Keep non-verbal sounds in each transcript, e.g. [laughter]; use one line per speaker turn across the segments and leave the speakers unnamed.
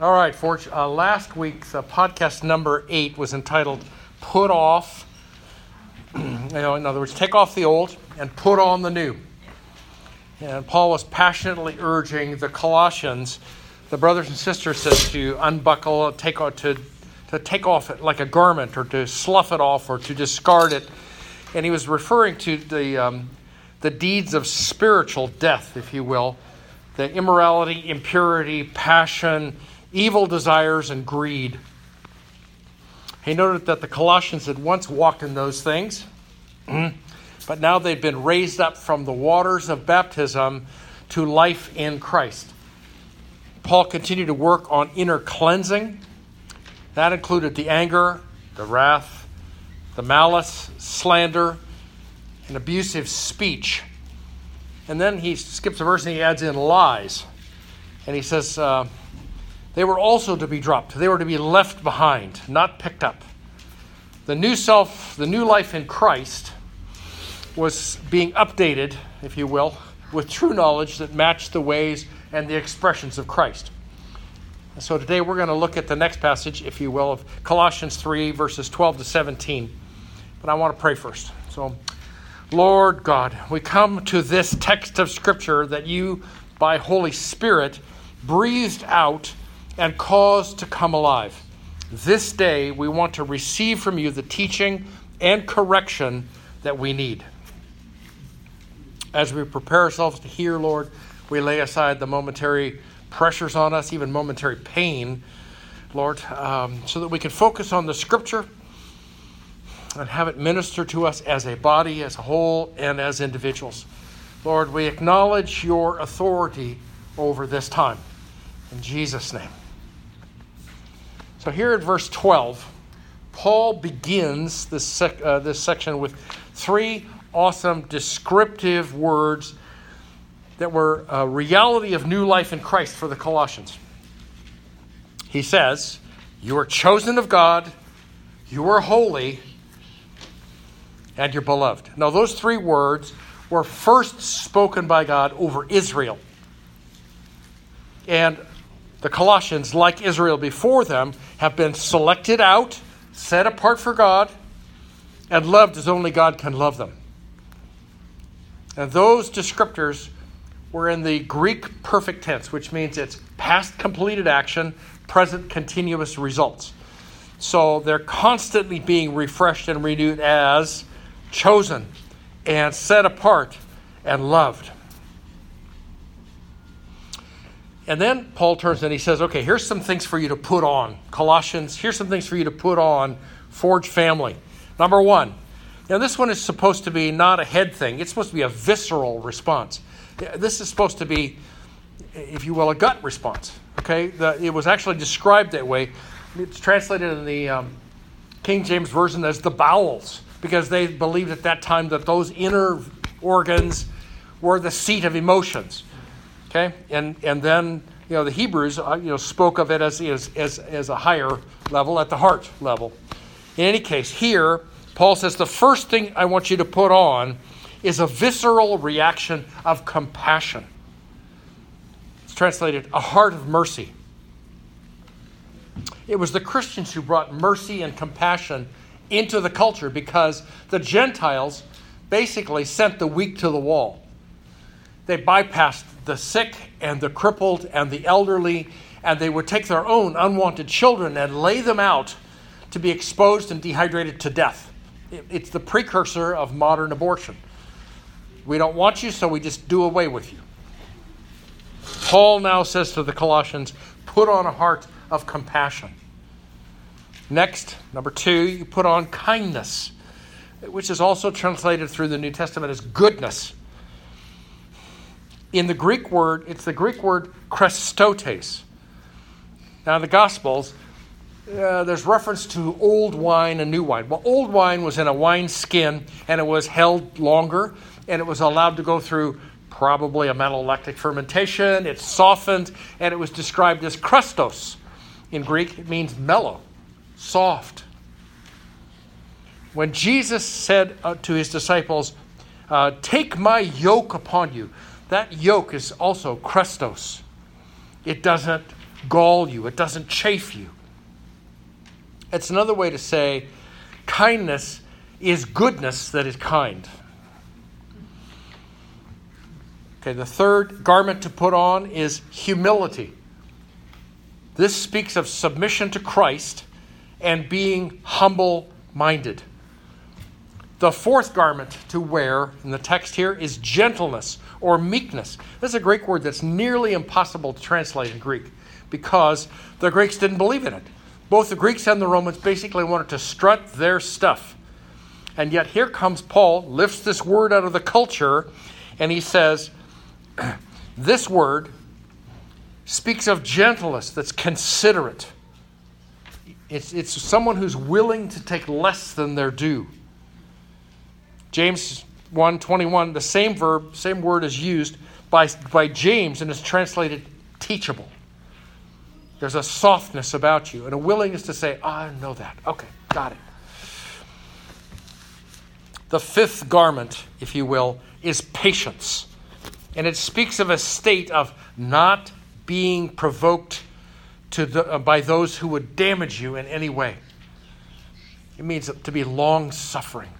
All right, for, uh, last week's uh, podcast number eight was entitled Put Off. [clears throat] you know, in other words, take off the old and put on the new. And Paul was passionately urging the Colossians, the brothers and sisters, said to unbuckle, take, to, to take off it like a garment, or to slough it off, or to discard it. And he was referring to the, um, the deeds of spiritual death, if you will, the immorality, impurity, passion, evil desires, and greed. He noted that the Colossians had once walked in those things, [clears throat] but now they'd been raised up from the waters of baptism to life in Christ. Paul continued to work on inner cleansing. That included the anger, the wrath, the malice, slander, and abusive speech. And then he skips a verse and he adds in lies. And he says, uh, they were also to be dropped. They were to be left behind, not picked up. The new self, the new life in Christ, was being updated, if you will, with true knowledge that matched the ways and the expressions of Christ. So today we're going to look at the next passage, if you will, of Colossians 3, verses 12 to 17. But I want to pray first. So, Lord God, we come to this text of Scripture that you, by Holy Spirit, breathed out and caused to come alive. This day, we want to receive from you the teaching and correction that we need. As we prepare ourselves to hear, Lord, we lay aside the momentary pressures on us, even momentary pain, Lord, um, so that we can focus on the Scripture and have it minister to us as a body, as a whole, and as individuals. Lord, we acknowledge your authority over this time. In Jesus' name. So here at verse 12, Paul begins this, sec- uh, this section with three awesome descriptive words that were a reality of new life in Christ for the Colossians. He says, You are chosen of God, you are holy, and you're beloved. Now, those three words were first spoken by God over Israel. And the Colossians, like Israel before them, have been selected out, set apart for God, and loved as only God can love them. And those descriptors were in the Greek perfect tense, which means it's past completed action, present continuous results. So they're constantly being refreshed and renewed as chosen and set apart and loved. And then Paul turns and he says, okay, here's some things for you to put on. Colossians, here's some things for you to put on. Forge family. Number one, now this one is supposed to be not a head thing, it's supposed to be a visceral response. This is supposed to be, if you will, a gut response. Okay? The, it was actually described that way. It's translated in the um, King James Version as the bowels, because they believed at that time that those inner organs were the seat of emotions. Okay, and and then you know the Hebrews uh, you know spoke of it as, as as as a higher level at the heart level. In any case, here Paul says the first thing I want you to put on is a visceral reaction of compassion. It's translated a heart of mercy. It was the Christians who brought mercy and compassion into the culture because the Gentiles basically sent the weak to the wall. They bypassed the sick and the crippled and the elderly, and they would take their own unwanted children and lay them out to be exposed and dehydrated to death. It's the precursor of modern abortion. We don't want you, so we just do away with you. Paul now says to the Colossians, put on a heart of compassion. Next, number two, you put on kindness, which is also translated through the New Testament as goodness in the Greek word, it's the Greek word krestotes. Now, in the Gospels, uh, there's reference to old wine and new wine. Well, old wine was in a wine skin and it was held longer and it was allowed to go through probably a malolactic fermentation. It softened and it was described as chrestos. In Greek, it means mellow, soft. When Jesus said uh, to his disciples, uh, Take my yoke upon you, that yoke is also chrestos. It doesn't gall you, it doesn't chafe you. It's another way to say kindness is goodness that is kind. Okay, the third garment to put on is humility. This speaks of submission to Christ and being humble minded. The fourth garment to wear in the text here is gentleness or meekness. This is a Greek word that's nearly impossible to translate in Greek because the Greeks didn't believe in it. Both the Greeks and the Romans basically wanted to strut their stuff. And yet here comes Paul, lifts this word out of the culture, and he says, [clears throat] This word speaks of gentleness that's considerate. It's, it's someone who's willing to take less than their due. James 1:21, the same verb, same word is used by, by James and is translated teachable. There's a softness about you and a willingness to say, oh, I know that. Okay, got it. The fifth garment, if you will, is patience. And it speaks of a state of not being provoked to the, uh, by those who would damage you in any way. It means to be long suffering.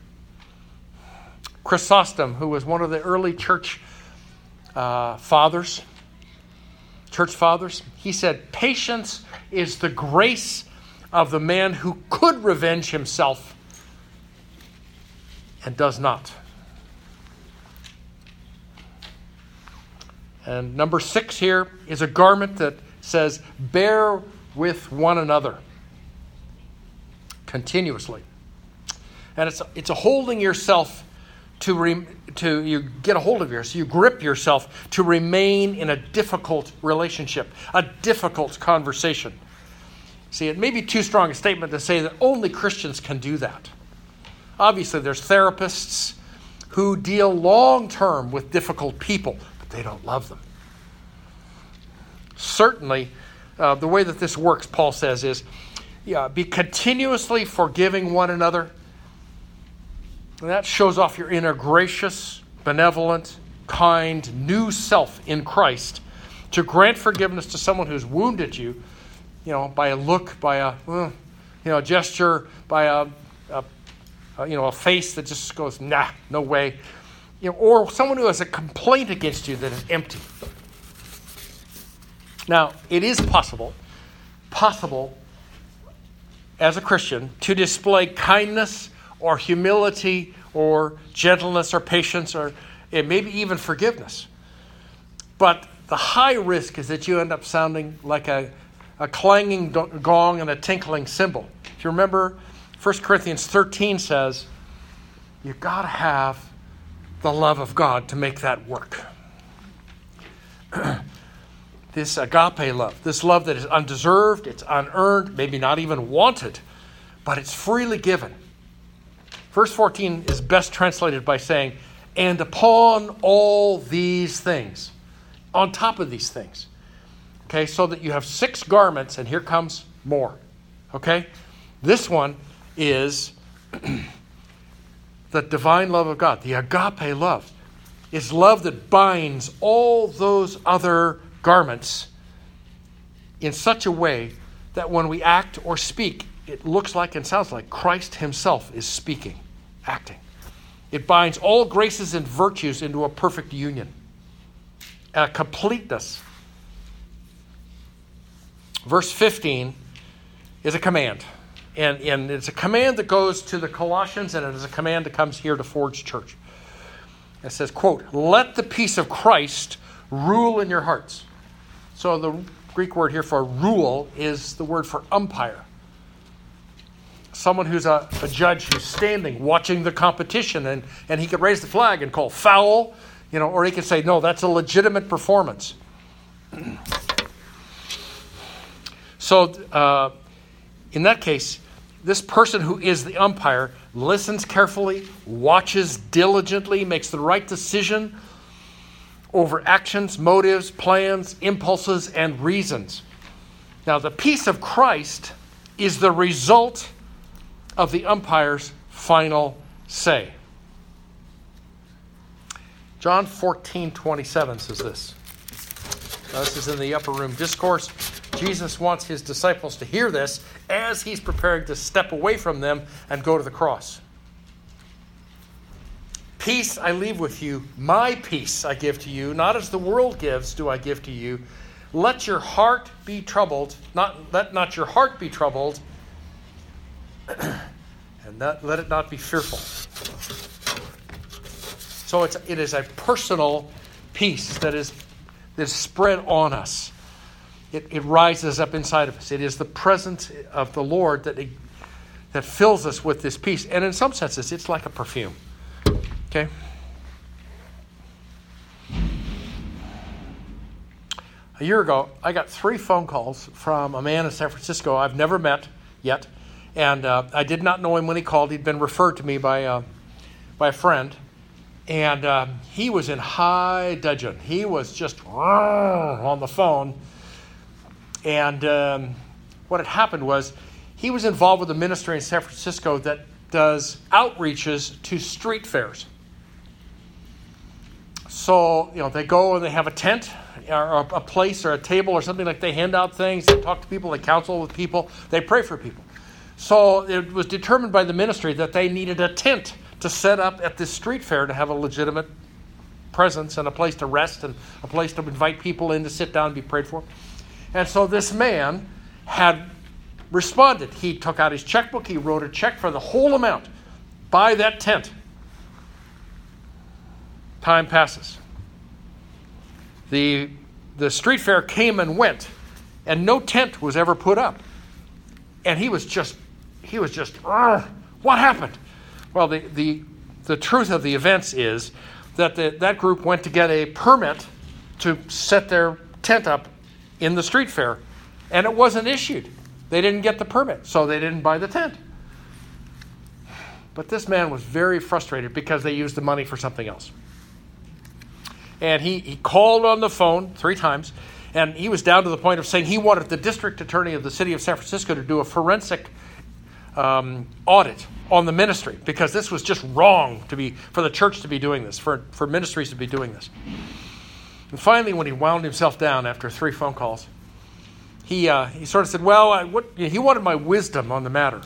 Chrysostom, who was one of the early church uh, fathers, church fathers, he said, Patience is the grace of the man who could revenge himself and does not. And number six here is a garment that says, Bear with one another continuously. And it's, it's a holding yourself to, re, to you get a hold of yourself, you grip yourself to remain in a difficult relationship, a difficult conversation. See, it may be too strong a statement to say that only Christians can do that. Obviously, there's therapists who deal long term with difficult people, but they don't love them. Certainly, uh, the way that this works, Paul says, is yeah, be continuously forgiving one another and that shows off your inner gracious, benevolent, kind, new self in Christ. To grant forgiveness to someone who's wounded you, you know, by a look, by a, uh, you know, a gesture, by a, a, a, you know, a face that just goes, nah, no way. You know, or someone who has a complaint against you that is empty. Now, it is possible, possible as a Christian to display kindness or humility or gentleness or patience or maybe even forgiveness. But the high risk is that you end up sounding like a, a clanging gong and a tinkling cymbal. If you remember, 1 Corinthians 13 says, you've got to have the love of God to make that work. [clears throat] this agape love, this love that is undeserved, it's unearned, maybe not even wanted, but it's freely given. Verse 14 is best translated by saying, and upon all these things, on top of these things. Okay, so that you have six garments, and here comes more. Okay? This one is [clears throat] the divine love of God, the agape love. Is love that binds all those other garments in such a way that when we act or speak, it looks like and sounds like Christ Himself is speaking, acting. It binds all graces and virtues into a perfect union, a completeness. Verse 15 is a command. And, and it's a command that goes to the Colossians, and it is a command that comes here to Forge Church. It says, quote, let the peace of Christ rule in your hearts. So the Greek word here for rule is the word for umpire someone who's a, a judge who's standing watching the competition and, and he could raise the flag and call foul, you know, or he could say, no, that's a legitimate performance. so, uh, in that case, this person who is the umpire listens carefully, watches diligently, makes the right decision over actions, motives, plans, impulses, and reasons. Now, the peace of Christ is the result of the umpire's final say. John 14, 27 says this. This is in the upper room discourse. Jesus wants his disciples to hear this as he's preparing to step away from them and go to the cross. Peace I leave with you, my peace I give to you, not as the world gives do I give to you. Let your heart be troubled, not let not your heart be troubled, not, let it not be fearful. So it's, it is a personal peace that is, that is spread on us. It, it rises up inside of us. It is the presence of the Lord that, it, that fills us with this peace. And in some senses, it's like a perfume. Okay? A year ago, I got three phone calls from a man in San Francisco I've never met yet. And uh, I did not know him when he called. He'd been referred to me by, uh, by a friend. And uh, he was in high dudgeon. He was just [laughs] on the phone. And um, what had happened was he was involved with a ministry in San Francisco that does outreaches to street fairs. So, you know, they go and they have a tent or a place or a table or something like they hand out things, they talk to people, they counsel with people, they pray for people. So it was determined by the ministry that they needed a tent to set up at this street fair to have a legitimate presence and a place to rest and a place to invite people in to sit down and be prayed for. And so this man had responded. He took out his checkbook, he wrote a check for the whole amount. Buy that tent. Time passes. The, the street fair came and went, and no tent was ever put up. And he was just, he was just, what happened? Well, the, the, the truth of the events is that the, that group went to get a permit to set their tent up in the street fair, and it wasn't issued. They didn't get the permit, so they didn't buy the tent. But this man was very frustrated because they used the money for something else and he, he called on the phone three times, and he was down to the point of saying he wanted the district attorney of the city of San Francisco to do a forensic um, audit on the ministry because this was just wrong to be for the church to be doing this, for, for ministries to be doing this. And finally, when he wound himself down after three phone calls, he, uh, he sort of said, Well, I, what, he wanted my wisdom on the matter.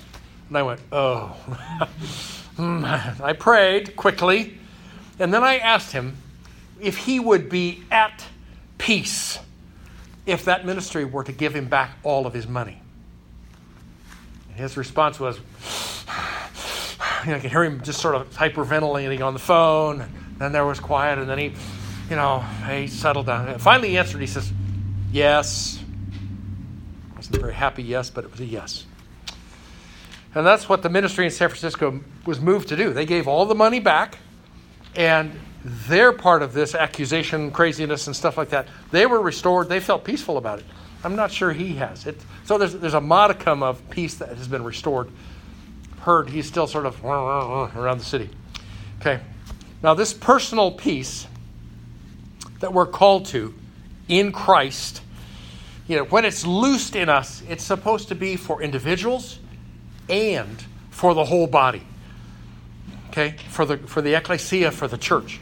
And I went, Oh. [laughs] Hmm, I prayed quickly, and then I asked him if he would be at peace if that ministry were to give him back all of his money. His response was, you know, I could hear him just sort of hyperventilating on the phone. And then there was quiet, and then he, you know, he settled down. And finally, he answered. He says, "Yes." It wasn't a very happy yes, but it was a yes. And that's what the ministry in San Francisco was moved to do. They gave all the money back, and their part of this accusation, craziness, and stuff like that, they were restored. They felt peaceful about it. I'm not sure he has. It, so there's, there's a modicum of peace that has been restored. Heard he's still sort of around the city. Okay. Now, this personal peace that we're called to in Christ, you know, when it's loosed in us, it's supposed to be for individuals and for the whole body. Okay? For the, for the ecclesia, for the church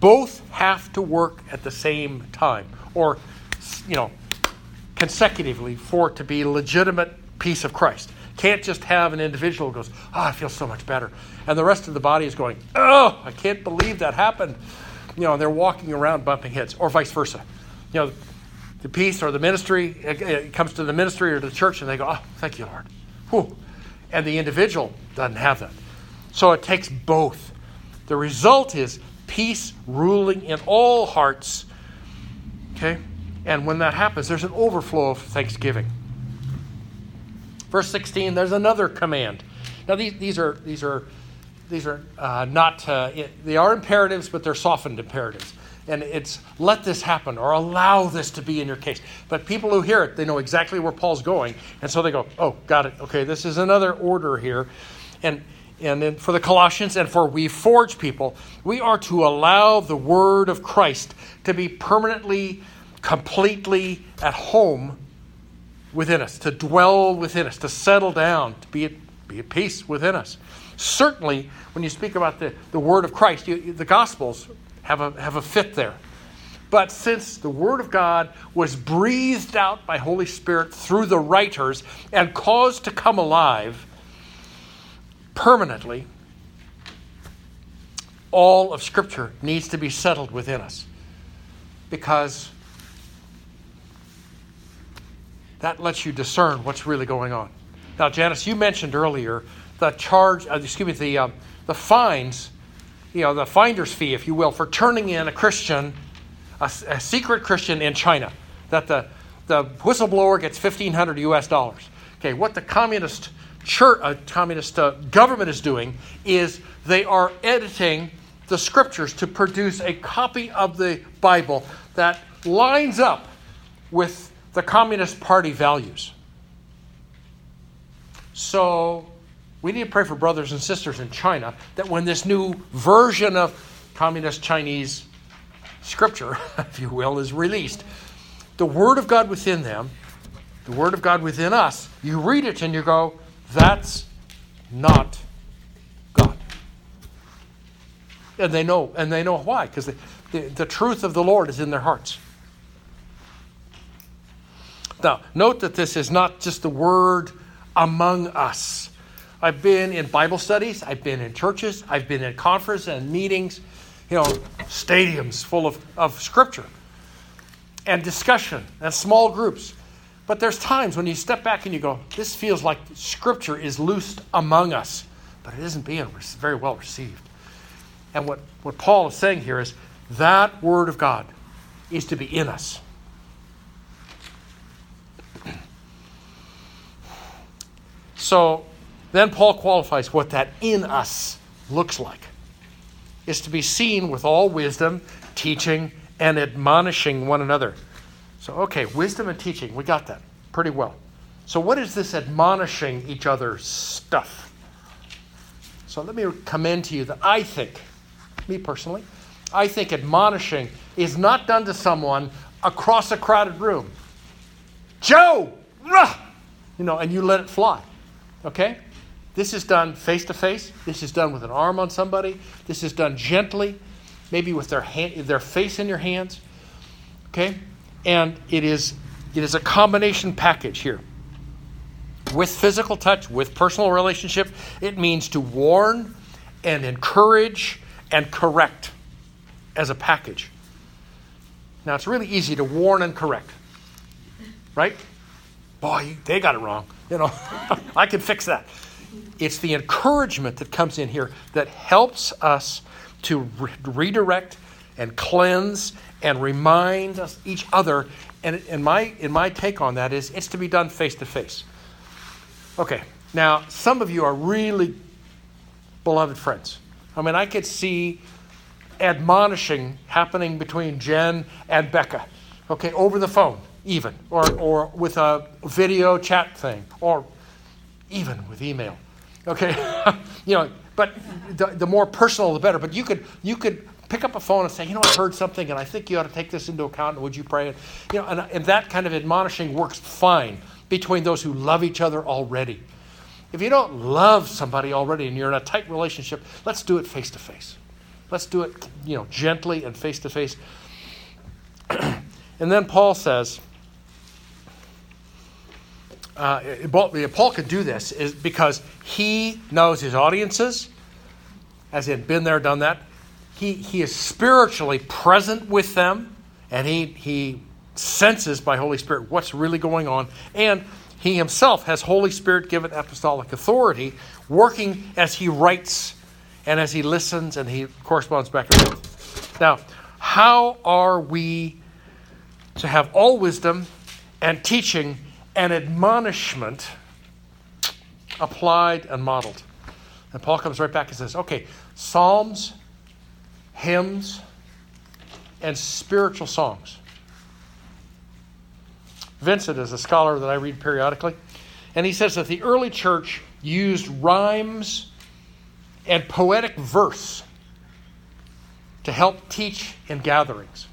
both have to work at the same time or you know consecutively for it to be legitimate peace of christ. Can't just have an individual goes oh i feel so much better. And the rest of the body is going oh i can't believe that happened. You know and they're walking around bumping heads or vice versa. You know the peace or the ministry it comes to the ministry or the church and they go oh thank you lord. Whew. and the individual doesn't have that. So it takes both. The result is peace ruling in all hearts. Okay? And when that happens, there's an overflow of thanksgiving. Verse 16, there's another command. Now, these, these are, these are, these are uh, not, uh, they are imperatives, but they're softened imperatives. And it's let this happen or allow this to be in your case. But people who hear it, they know exactly where Paul's going. And so they go, oh, got it. Okay, this is another order here. And and then for the Colossians and for we forge people, we are to allow the word of Christ to be permanently, completely at home within us, to dwell within us, to settle down, to be at, be at peace within us. Certainly, when you speak about the, the word of Christ, you, the Gospels have a, have a fit there. But since the Word of God was breathed out by Holy Spirit through the writers and caused to come alive permanently, all of Scripture needs to be settled within us. Because that lets you discern what's really going on. Now, Janice, you mentioned earlier the charge, uh, excuse me, the, uh, the fines, you know, the finder's fee, if you will, for turning in a Christian, a, a secret Christian in China. That the, the whistleblower gets 1,500 US dollars. Okay, what the communist church, uh, communist uh, government is doing is they are editing the scriptures to produce a copy of the Bible that lines up with the Communist Party values. So we need to pray for brothers and sisters in China that when this new version of communist Chinese scripture, [laughs] if you will, is released, the Word of God within them, the Word of God within us, you read it and you go, that's not God. And they know, and they know why, because the, the, truth of the Lord is in their hearts. Now, note that this is not just the word among us. I've been in Bible studies, I've been in churches, I've been in conferences and meetings, you know, stadiums full of, of scripture and discussion and small groups. But there's times when you step back and you go, this feels like scripture is loosed among us, but it isn't being very well received. And what, what Paul is saying here is that word of God is to be in us. So then Paul qualifies what that in us looks like. Is to be seen with all wisdom, teaching, and admonishing one another. So, okay, wisdom and teaching, we got that pretty well. So, what is this admonishing each other stuff? So, let me commend to you that I think, me personally, I think admonishing is not done to someone across a crowded room. Joe! You know, and you let it fly. Okay? This is done face to face. This is done with an arm on somebody. This is done gently, maybe with their hand, their face in your hands. Okay? And it is it is a combination package here. With physical touch, with personal relationship, it means to warn and encourage and correct as a package. Now, it's really easy to warn and correct, right? Boy, they got it wrong. You know, [laughs] I can fix that. It's the encouragement that comes in here that helps us to re- redirect and cleanse and remind us each other. And in my in my take on that is it's to be done face to face. Okay. Now, some of you are really beloved friends. I mean, I could see admonishing happening between Jen and Becca, okay, over the phone, even, or, or with a video chat thing, or even with email, okay? [laughs] you know, but the, the more personal, the better. But you could, you could pick up a phone and say, you know, I heard something, and I think you ought to take this into account, and would you pray? And, You know, and, and that kind of admonishing works fine between those who love each other already. If you don't love somebody already and you're in a tight relationship, let's do it face to face. Let's do it, you know, gently and face to face. And then Paul says, uh, Paul could do this is because he knows his audiences, as he had been there, done that. He, he is spiritually present with them, and he, he senses by Holy Spirit what's really going on. And he himself has Holy Spirit given apostolic authority, working as he writes and as he listens and he corresponds back and forth. Now, how are we to have all wisdom and teaching and admonishment applied and modeled? And Paul comes right back and says, okay, psalms, hymns, and spiritual songs. Vincent is a scholar that I read periodically, and he says that the early church used rhymes and poetic verse to help teach in gatherings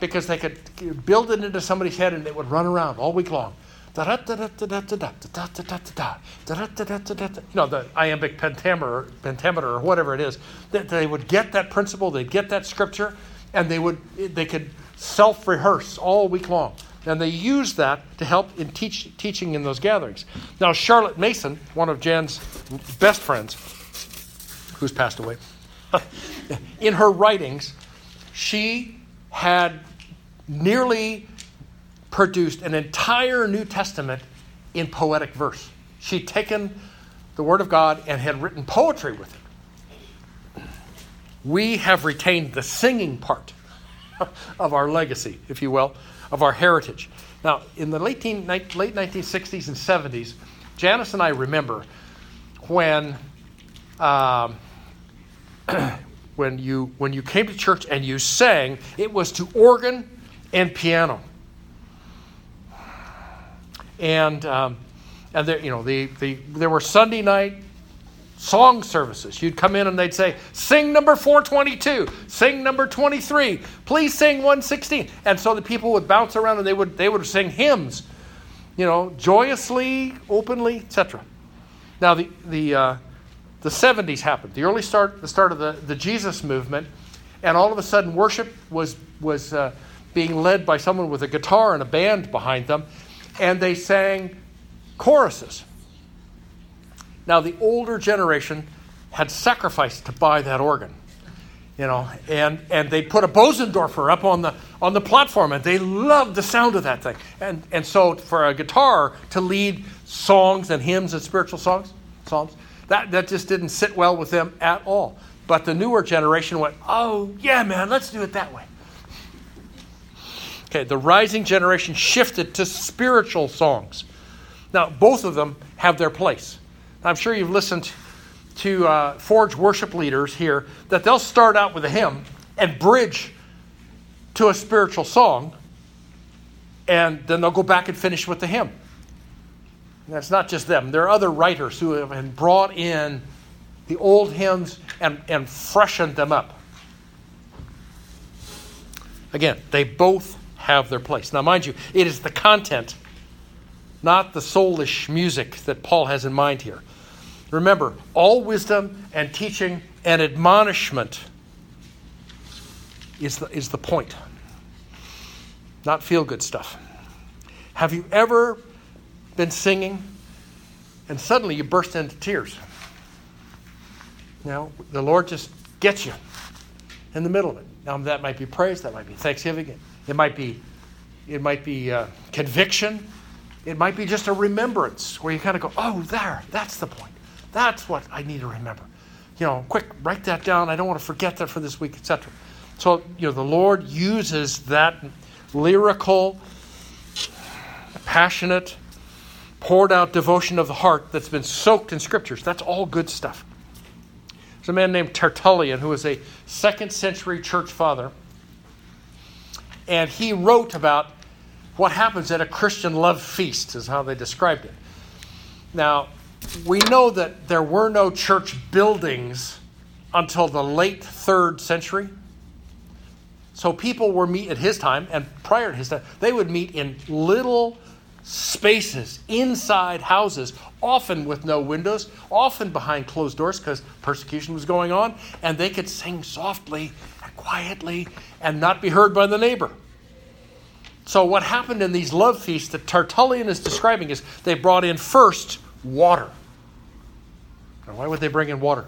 because they could build it into somebody's head and it would run around all week long. You know, the iambic pentameter, pentameter or whatever it is, that they would get that principle, they'd get that scripture, and they would they could self rehearse all week long. And they used that to help in teach, teaching in those gatherings. Now, Charlotte Mason, one of Jan's best friends, who's passed away, [laughs] in her writings, she had nearly produced an entire New Testament in poetic verse. She'd taken the Word of God and had written poetry with it. We have retained the singing part [laughs] of our legacy, if you will, of our heritage. Now, in the late, late 1960s and 70s, Janice and I remember when, um, [clears throat] when, you, when you came to church and you sang, it was to organ and piano. And, um, and there, you know, the, the, there were Sunday night song services. You'd come in and they'd say, Sing number 422, sing number 23, please sing 116. And so the people would bounce around and they would, they would sing hymns, you know, joyously, openly, etc. Now, the, the, uh, the 70s happened, the early start, the start of the, the Jesus movement, and all of a sudden worship was, was uh, being led by someone with a guitar and a band behind them, and they sang choruses. Now, the older generation had sacrificed to buy that organ, you know, and, and they put a Bosendorfer up on the, on the platform, and they loved the sound of that thing. And, and so, for a guitar to lead songs and hymns and spiritual songs, psalms, that, that just didn't sit well with them at all. But the newer generation went, oh, yeah, man, let's do it that way. Okay, the rising generation shifted to spiritual songs. Now, both of them have their place. I'm sure you've listened to uh, Forge worship leaders here that they'll start out with a hymn and bridge to a spiritual song, and then they'll go back and finish with the hymn. And that's not just them. There are other writers who have brought in the old hymns and, and freshened them up. Again, they both have their place. Now, mind you, it is the content, not the soulish music that Paul has in mind here. Remember, all wisdom and teaching and admonishment is the, is the point, not feel good stuff. Have you ever been singing and suddenly you burst into tears? Now, the Lord just gets you in the middle of it. Now, that might be praise, that might be thanksgiving, it might be, it might be uh, conviction, it might be just a remembrance where you kind of go, oh, there, that's the point. That's what I need to remember. You know, quick, write that down. I don't want to forget that for this week, etc. So, you know, the Lord uses that lyrical, passionate, poured out devotion of the heart that's been soaked in scriptures. That's all good stuff. There's a man named Tertullian who was a second century church father, and he wrote about what happens at a Christian love feast, is how they described it. Now, we know that there were no church buildings until the late third century. So people were meet at his time and prior to his time, they would meet in little spaces inside houses, often with no windows, often behind closed doors because persecution was going on, and they could sing softly quietly and not be heard by the neighbor. So, what happened in these love feasts that Tertullian is describing is they brought in first water. Now, why would they bring in water?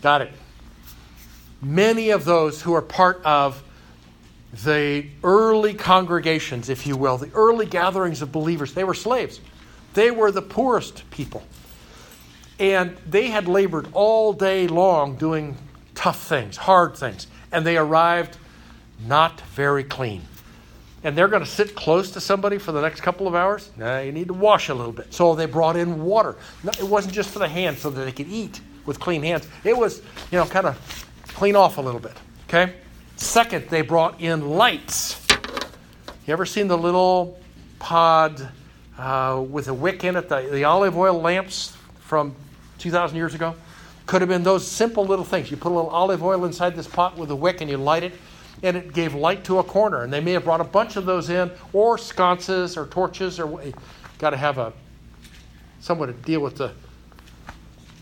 Got it. Many of those who are part of the early congregations, if you will, the early gatherings of believers, they were slaves. They were the poorest people. And they had labored all day long doing tough things, hard things. And they arrived not very clean and they're going to sit close to somebody for the next couple of hours, nah, you need to wash a little bit. So they brought in water. It wasn't just for the hands so that they could eat with clean hands. It was, you know, kind of clean off a little bit. Okay? Second, they brought in lights. You ever seen the little pod uh, with a wick in it, the, the olive oil lamps from 2,000 years ago? Could have been those simple little things. You put a little olive oil inside this pot with a wick and you light it and it gave light to a corner. And they may have brought a bunch of those in, or sconces, or torches, or got to have a someone to deal with the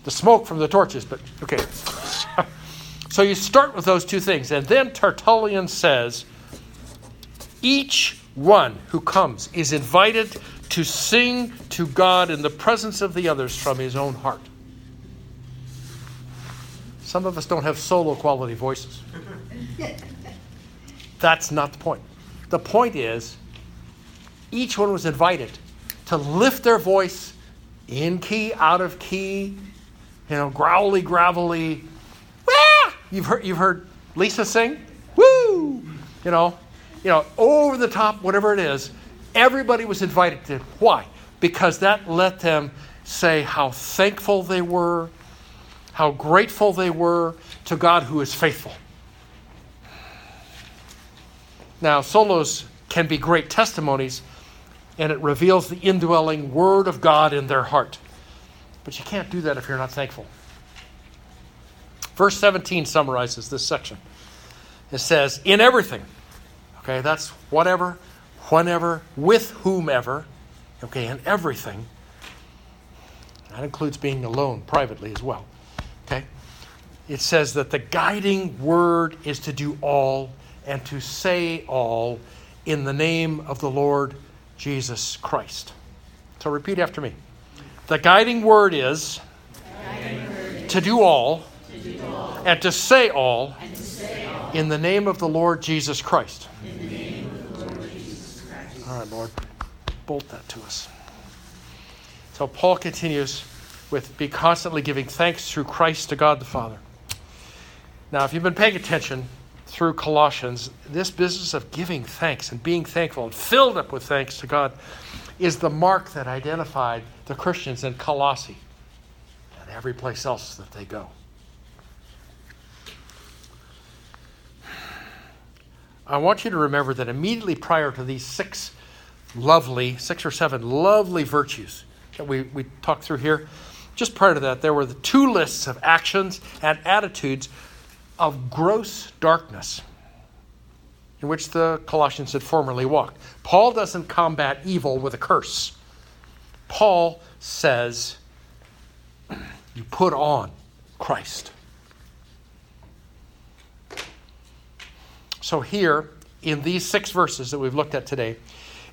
the smoke from the torches. But okay, [laughs] So you start with those two things. And then Tertullian says each one who comes is invited to sing to God in the presence of the others from his own heart. Some of us don't have solo quality voices. That's not the point. The point is, each one was invited to lift their voice in key, out of key, you know, growly, gravelly. Wah! You've heard, you've heard Lisa sing? Woo! You know, you know, over the top, whatever it is. Everybody was invited to. Why? Because that let them say how thankful they were, how grateful they were to God who is faithful. Now, solos can be great testimonies, and it reveals the indwelling Word of God in their heart. But you can't do that if you're not thankful. Verse 17 summarizes this section. It says, In everything, okay, that's whatever, whenever, with whomever, okay, in everything. That includes being alone privately as well, okay? It says that the guiding word is to do all and to say all in the name of the Lord Jesus Christ. So repeat after me. The guiding word is, to, do all, and to say all, in the name of the.
Lord Jesus Christ.
All right, Lord, bolt that to us. So Paul continues with be constantly giving thanks through Christ to God the Father. Now, if you've been paying attention, through Colossians, this business of giving thanks and being thankful and filled up with thanks to God is the mark that identified the Christians in Colossae and every place else that they go. I want you to remember that immediately prior to these six lovely, six or seven lovely virtues that we, we talked through here, just prior to that, there were the two lists of actions and attitudes of gross darkness in which the Colossians had formerly walked. Paul doesn't combat evil with a curse. Paul says, You put on Christ. So, here in these six verses that we've looked at today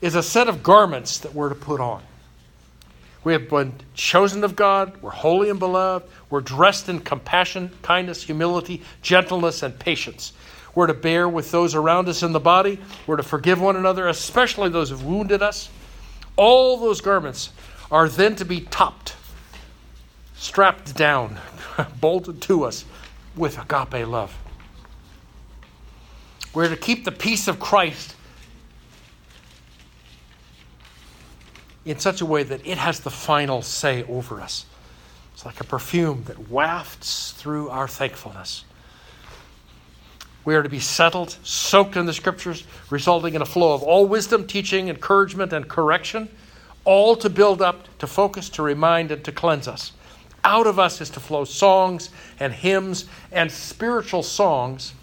is a set of garments that we're to put on. We have been chosen of God. We're holy and beloved. We're dressed in compassion, kindness, humility, gentleness, and patience. We're to bear with those around us in the body. We're to forgive one another, especially those who've wounded us. All those garments are then to be topped, strapped down, [laughs] bolted to us with agape love. We're to keep the peace of Christ in such a way that it has the final say over us. It's like a perfume that wafts through our thankfulness. We are to be settled, soaked in the scriptures, resulting in a flow of all wisdom, teaching, encouragement, and correction, all to build up, to focus, to remind, and to cleanse us. Out of us is to flow songs and hymns and spiritual songs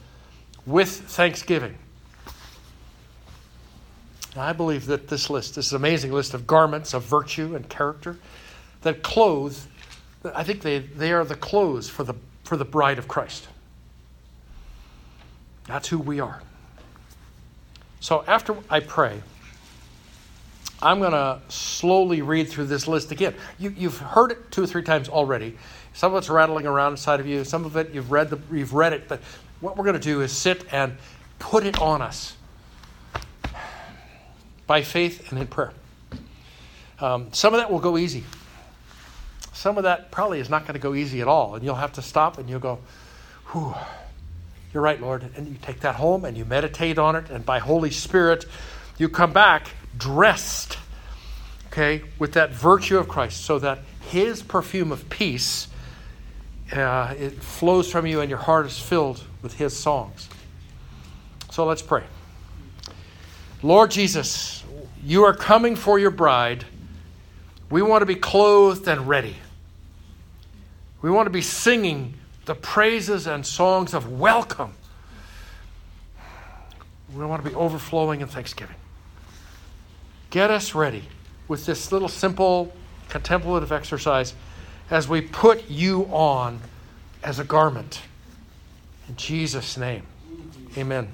with thanksgiving. I believe that this list, this amazing list of garments of virtue and character that clothe, I think they, they are the clothes for the, for the bride of Christ. That's who we are. So after I pray, I'm going to slowly read through this list again. You, have heard it two or three times already. Some of it's rattling around inside of you. Some of it you've read, the, you've read it. But what we're going to do is sit and put it on us by faith and in prayer. Um, some of that will go easy. Some of that probably is not going to go easy at all. And you'll have to stop and you'll go, whew, you're right, Lord. And you take that home and you meditate on it. And by Holy Spirit, you come back dressed, okay, with that virtue of Christ so that his perfume of peace uh, it flows from you and your heart is filled with his songs. So let's pray. Lord Jesus, you are coming for your bride. We want to be clothed and ready. We want to be singing the praises and songs of welcome. We want to be overflowing in thanksgiving. Get us ready with this little simple contemplative exercise as we put you on as a garment In Jesus' name, amen.